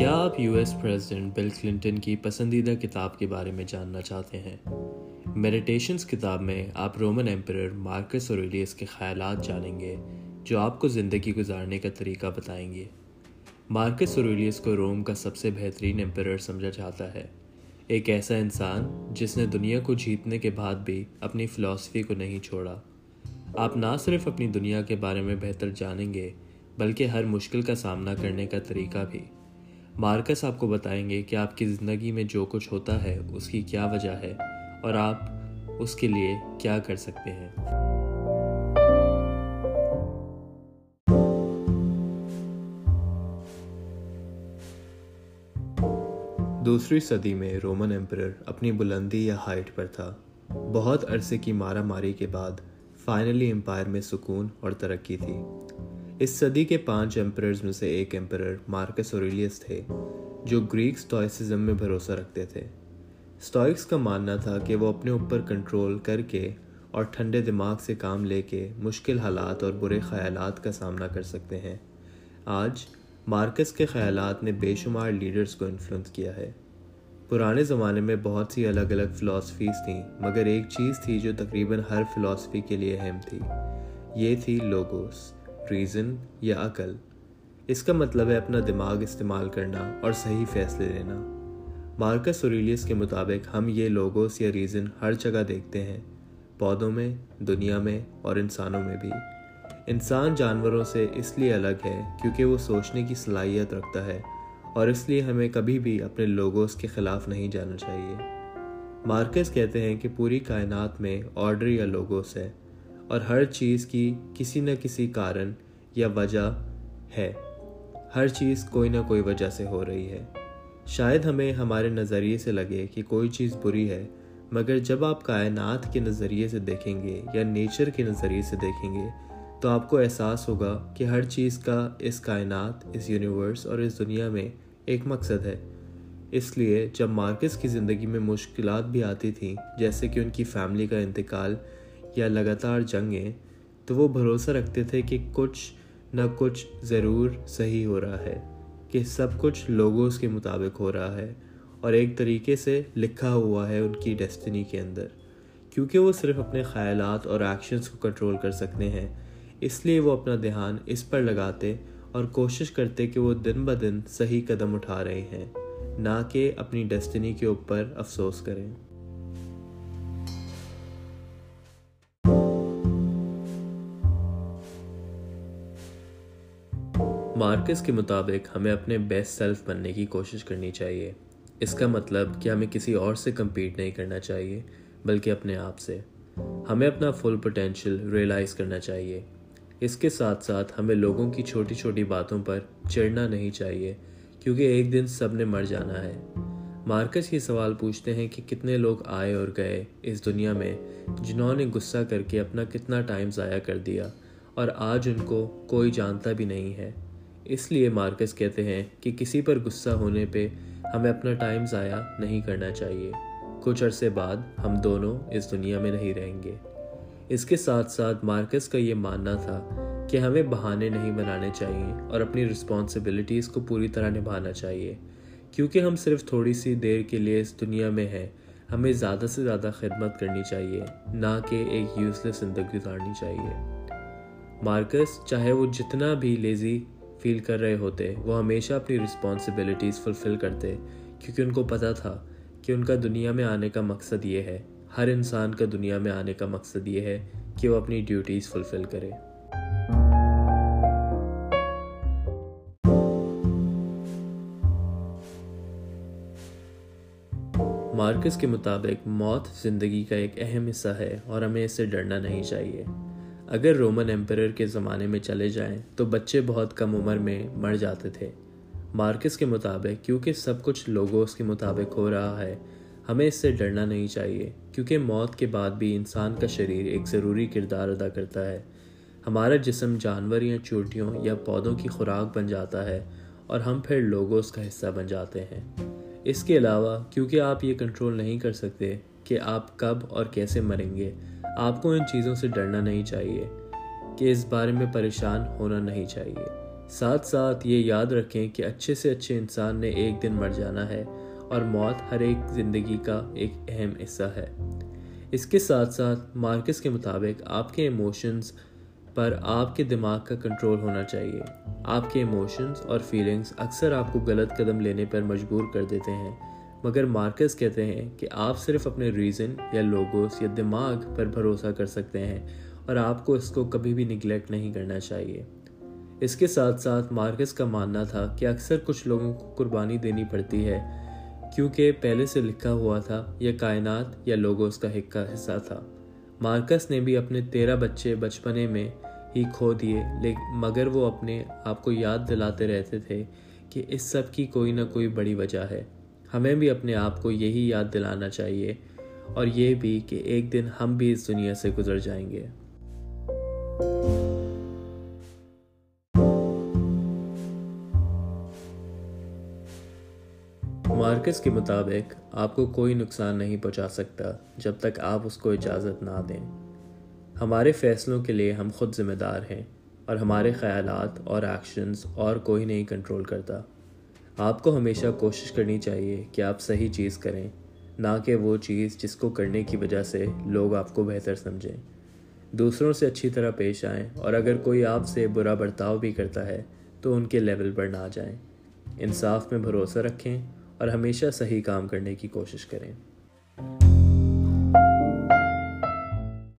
کیا آپ U S president Bill Clinton کی پسندیدہ کتاب کے بارے میں جاننا چاہتے ہیں؟ میڈیٹیشنز کتاب میں آپ رومن ایمپرر مارکس اوریلیس کے خیالات جانیں گے جو آپ کو زندگی گزارنے کا طریقہ بتائیں گے۔ مارکس اوریلیس کو روم کا سب سے بہترین ایمپرر سمجھا جاتا ہے۔ ایک ایسا انسان جس نے دنیا کو جیتنے کے بعد بھی اپنی فلاسفی کو نہیں چھوڑا۔ آپ نہ صرف اپنی دنیا کے بارے میں بہتر جانیں گے، بلکہ ہر مشکل کا سامنا کرنے کا طریقہ بھی۔ مارکس آپ کو بتائیں گے کہ آپ کی زندگی میں جو کچھ ہوتا ہے، اس کی کیا وجہ ہے اور آپ اس کے لیے کیا کر سکتے ہیں۔ دوسری صدی میں رومن ایمپرر اپنی بلندی یا ہائٹ پر تھا۔ بہت عرصے کی مارا ماری کے بعد، فائنلی امپائر میں سکون اور ترقی تھی۔ اس صدی کے پانچ ایمپررز میں سے ایک ایمپرر مارکس اوریلیس تھے، جو گریک سٹوائسزم میں بھروسہ رکھتے تھے۔ سٹوائکس کا ماننا تھا کہ وہ اپنے اوپر کنٹرول کر کے اور ٹھنڈے دماغ سے کام لے کے مشکل حالات اور برے خیالات کا سامنا کر سکتے ہیں۔ آج مارکس کے خیالات نے بے شمار لیڈرز کو انفلوئنس کیا ہے۔ پرانے زمانے میں بہت سی الگ الگ فلاسفیز تھیں، مگر ایک چیز تھی جو تقریباً ہر فلاسفی کے لیے اہم تھی، یہ تھی لوگوس ریزن یا عقل۔ اس کا مطلب ہے اپنا دماغ استعمال کرنا اور صحیح فیصلے لینا۔ مارکس اوریلیس کے مطابق ہم یہ لوگوس یا ریزن ہر جگہ دیکھتے ہیں، پودوں میں، دنیا میں اور انسانوں میں بھی۔ انسان جانوروں سے اس لیے الگ ہے کیونکہ وہ سوچنے کی صلاحیت رکھتا ہے اور اس لیے ہمیں کبھی بھی اپنے لوگوس کے خلاف نہیں جانا چاہیے۔ مارکس کہتے ہیں کہ پوری کائنات میں آرڈر یا لوگوس ہے۔ اور ہر چیز کی کسی نہ کسی کارن یا وجہ ہے۔ ہر چیز کوئی نہ کوئی وجہ سے ہو رہی ہے۔ شاید ہمیں ہمارے نظریے سے لگے کہ کوئی چیز بری ہے، مگر جب آپ کائنات کے نظریے سے دیکھیں گے یا نیچر کے نظریے سے دیکھیں گے، تو آپ کو احساس ہوگا کہ ہر چیز کا اس کائنات، اس یونیورس اور اس دنیا میں ایک مقصد ہے۔ اس لیے جب مارکس کی زندگی میں مشکلات بھی آتی تھیں، جیسے کہ ان کی فیملی کا انتقال یا لگاتار جنگیں، تو وہ بھروسہ رکھتے تھے کہ کچھ نہ کچھ ضرور صحیح ہو رہا ہے، کہ سب کچھ لوگوں کے مطابق ہو رہا ہے، اور ایک طریقے سے لکھا ہوا ہے ان کی ڈیسٹنی کے اندر۔ کیونکہ وہ صرف اپنے خیالات اور ایکشنز کو کنٹرول کر سکتے ہیں، اس لیے وہ اپنا دھیان اس پر لگاتے اور کوشش کرتے کہ وہ دن بہ دن صحیح قدم اٹھا رہے ہیں، نہ کہ اپنی ڈیسٹنی کے اوپر افسوس کریں۔ مارکس کے مطابق ہمیں اپنے بیسٹ سیلف بننے کی کوشش کرنی چاہیے۔ اس کا مطلب کہ ہمیں کسی اور سے کمپیٹ نہیں کرنا چاہیے، بلکہ اپنے آپ سے۔ ہمیں اپنا فل پوٹینشیل ریئلائز کرنا چاہیے۔ اس کے ساتھ ساتھ ہمیں لوگوں کی چھوٹی چھوٹی باتوں پر چڑھنا نہیں چاہیے، کیونکہ ایک دن سب نے مر جانا ہے۔ مارکس یہ سوال پوچھتے ہیں کہ کتنے لوگ آئے اور گئے اس دنیا میں جنہوں نے غصہ کر کے اپنا کتنا ٹائم ضائع کر دیا، اور آج ان کو کوئی جانتا بھی نہیں ہے۔ اس لیے مارکس کہتے ہیں کہ کسی پر غصہ ہونے پہ ہمیں اپنا ٹائم ضائع نہیں کرنا چاہیے۔ کچھ عرصے بعد ہم دونوں اس دنیا میں نہیں رہیں گے۔ اس کے ساتھ ساتھ مارکس کا یہ ماننا تھا کہ ہمیں بہانے نہیں بنانے چاہیے اور اپنی رسپانسبلٹیز کو پوری طرح نبھانا چاہیے۔ کیونکہ ہم صرف تھوڑی سی دیر کے لیے اس دنیا میں ہیں، ہمیں زیادہ سے زیادہ خدمت کرنی چاہیے، نہ کہ ایک یوزلیس زندگی گزارنی چاہیے۔ مارکس چاہے وہ جتنا بھی لیزی فیل کر رہے ہوتے وہ ہمیشہ اپنی رسپانسبلٹیز فلفل کرتے کیونکہ ان کو پتہ تھا کہ ان کا دنیا میں آنے کا مقصد یہ ہے ہر انسان کا دنیا میں آنے کا مقصد یہ ہے کہ وہ اپنی ڈیوٹیز فلفل کرے مارکس کے مطابق موت زندگی کا ایک اہم حصہ ہے اور ہمیں اس سے ڈرنا نہیں چاہیے اگر رومن ایمپرر کے زمانے میں چلے جائیں تو بچے بہت کم عمر میں مر جاتے تھے۔ مارکس کے مطابق، کیونکہ سب کچھ لوگوں اس کے مطابق ہو رہا ہے، ہمیں اس سے ڈرنا نہیں چاہیے، کیونکہ موت کے بعد بھی انسان کا شریر ایک ضروری کردار ادا کرتا ہے۔ ہمارا جسم جانور یا چوٹیوں یا پودوں کی خوراک بن جاتا ہے اور ہم پھر لوگوس کا حصہ بن جاتے ہیں۔ اس کے علاوہ، کیونکہ آپ یہ کنٹرول نہیں کر سکتے کہ آپ کب اور کیسے مریں گے آپ کو ان چیزوں سے ڈرنا نہیں چاہیے کہ اس بارے میں پریشان ہونا نہیں چاہیے۔ ساتھ ساتھ یہ یاد رکھیں کہ اچھے سے اچھے انسان نے ایک دن مر جانا ہے اور موت ہر ایک زندگی کا ایک اہم حصہ ہے۔ اس کے ساتھ ساتھ مارکس کے مطابق آپ کے ایموشنز پر آپ کے دماغ کا کنٹرول ہونا چاہیے۔ آپ کے ایموشنز اور فیلنگز اکثر آپ کو غلط قدم لینے پر مجبور کر دیتے ہیں۔ مگر مارکس کہتے ہیں کہ آپ صرف اپنے ریزن یا لوگوس یا دماغ پر بھروسہ کر سکتے ہیں اور آپ کو اس کو کبھی بھی نگلیکٹ نہیں کرنا چاہیے۔ اس کے ساتھ ساتھ مارکس کا ماننا تھا کہ اکثر کچھ لوگوں کو قربانی دینی پڑتی ہے، کیونکہ پہلے سے لکھا ہوا تھا یا کائنات یا لوگوں اس کا حکا حصہ تھا۔ مارکس نے بھی اپنے تیرہ بچے بچپنے میں ہی کھو دیے مگر وہ اپنے آپ کو یاد دلاتے رہتے تھے کہ اس سب کی کوئی نہ کوئی بڑی وجہ ہے۔ ہمیں بھی اپنے آپ کو یہی یاد دلانا چاہیے اور یہ بھی کہ ایک دن ہم بھی اس دنیا سے گزر جائیں گے۔ مارکس کے مطابق آپ کو کوئی نقصان نہیں پہنچا سکتا جب تک آپ اس کو اجازت نہ دیں۔ ہمارے فیصلوں کے لیے ہم خود ذمہ دار ہیں اور ہمارے خیالات اور ایکشنز اور کوئی نہیں کنٹرول کرتا۔ آپ کو ہمیشہ کوشش کرنی چاہیے کہ آپ صحیح چیز کریں، نہ کہ وہ چیز جس کو کرنے کی وجہ سے لوگ آپ کو بہتر سمجھیں۔ دوسروں سے اچھی طرح پیش آئیں اور اگر کوئی آپ سے برا برتاؤ بھی کرتا ہے، تو ان کے لیول پر نہ جائیں۔ انصاف میں بھروسہ رکھیں اور ہمیشہ صحیح کام کرنے کی کوشش کریں۔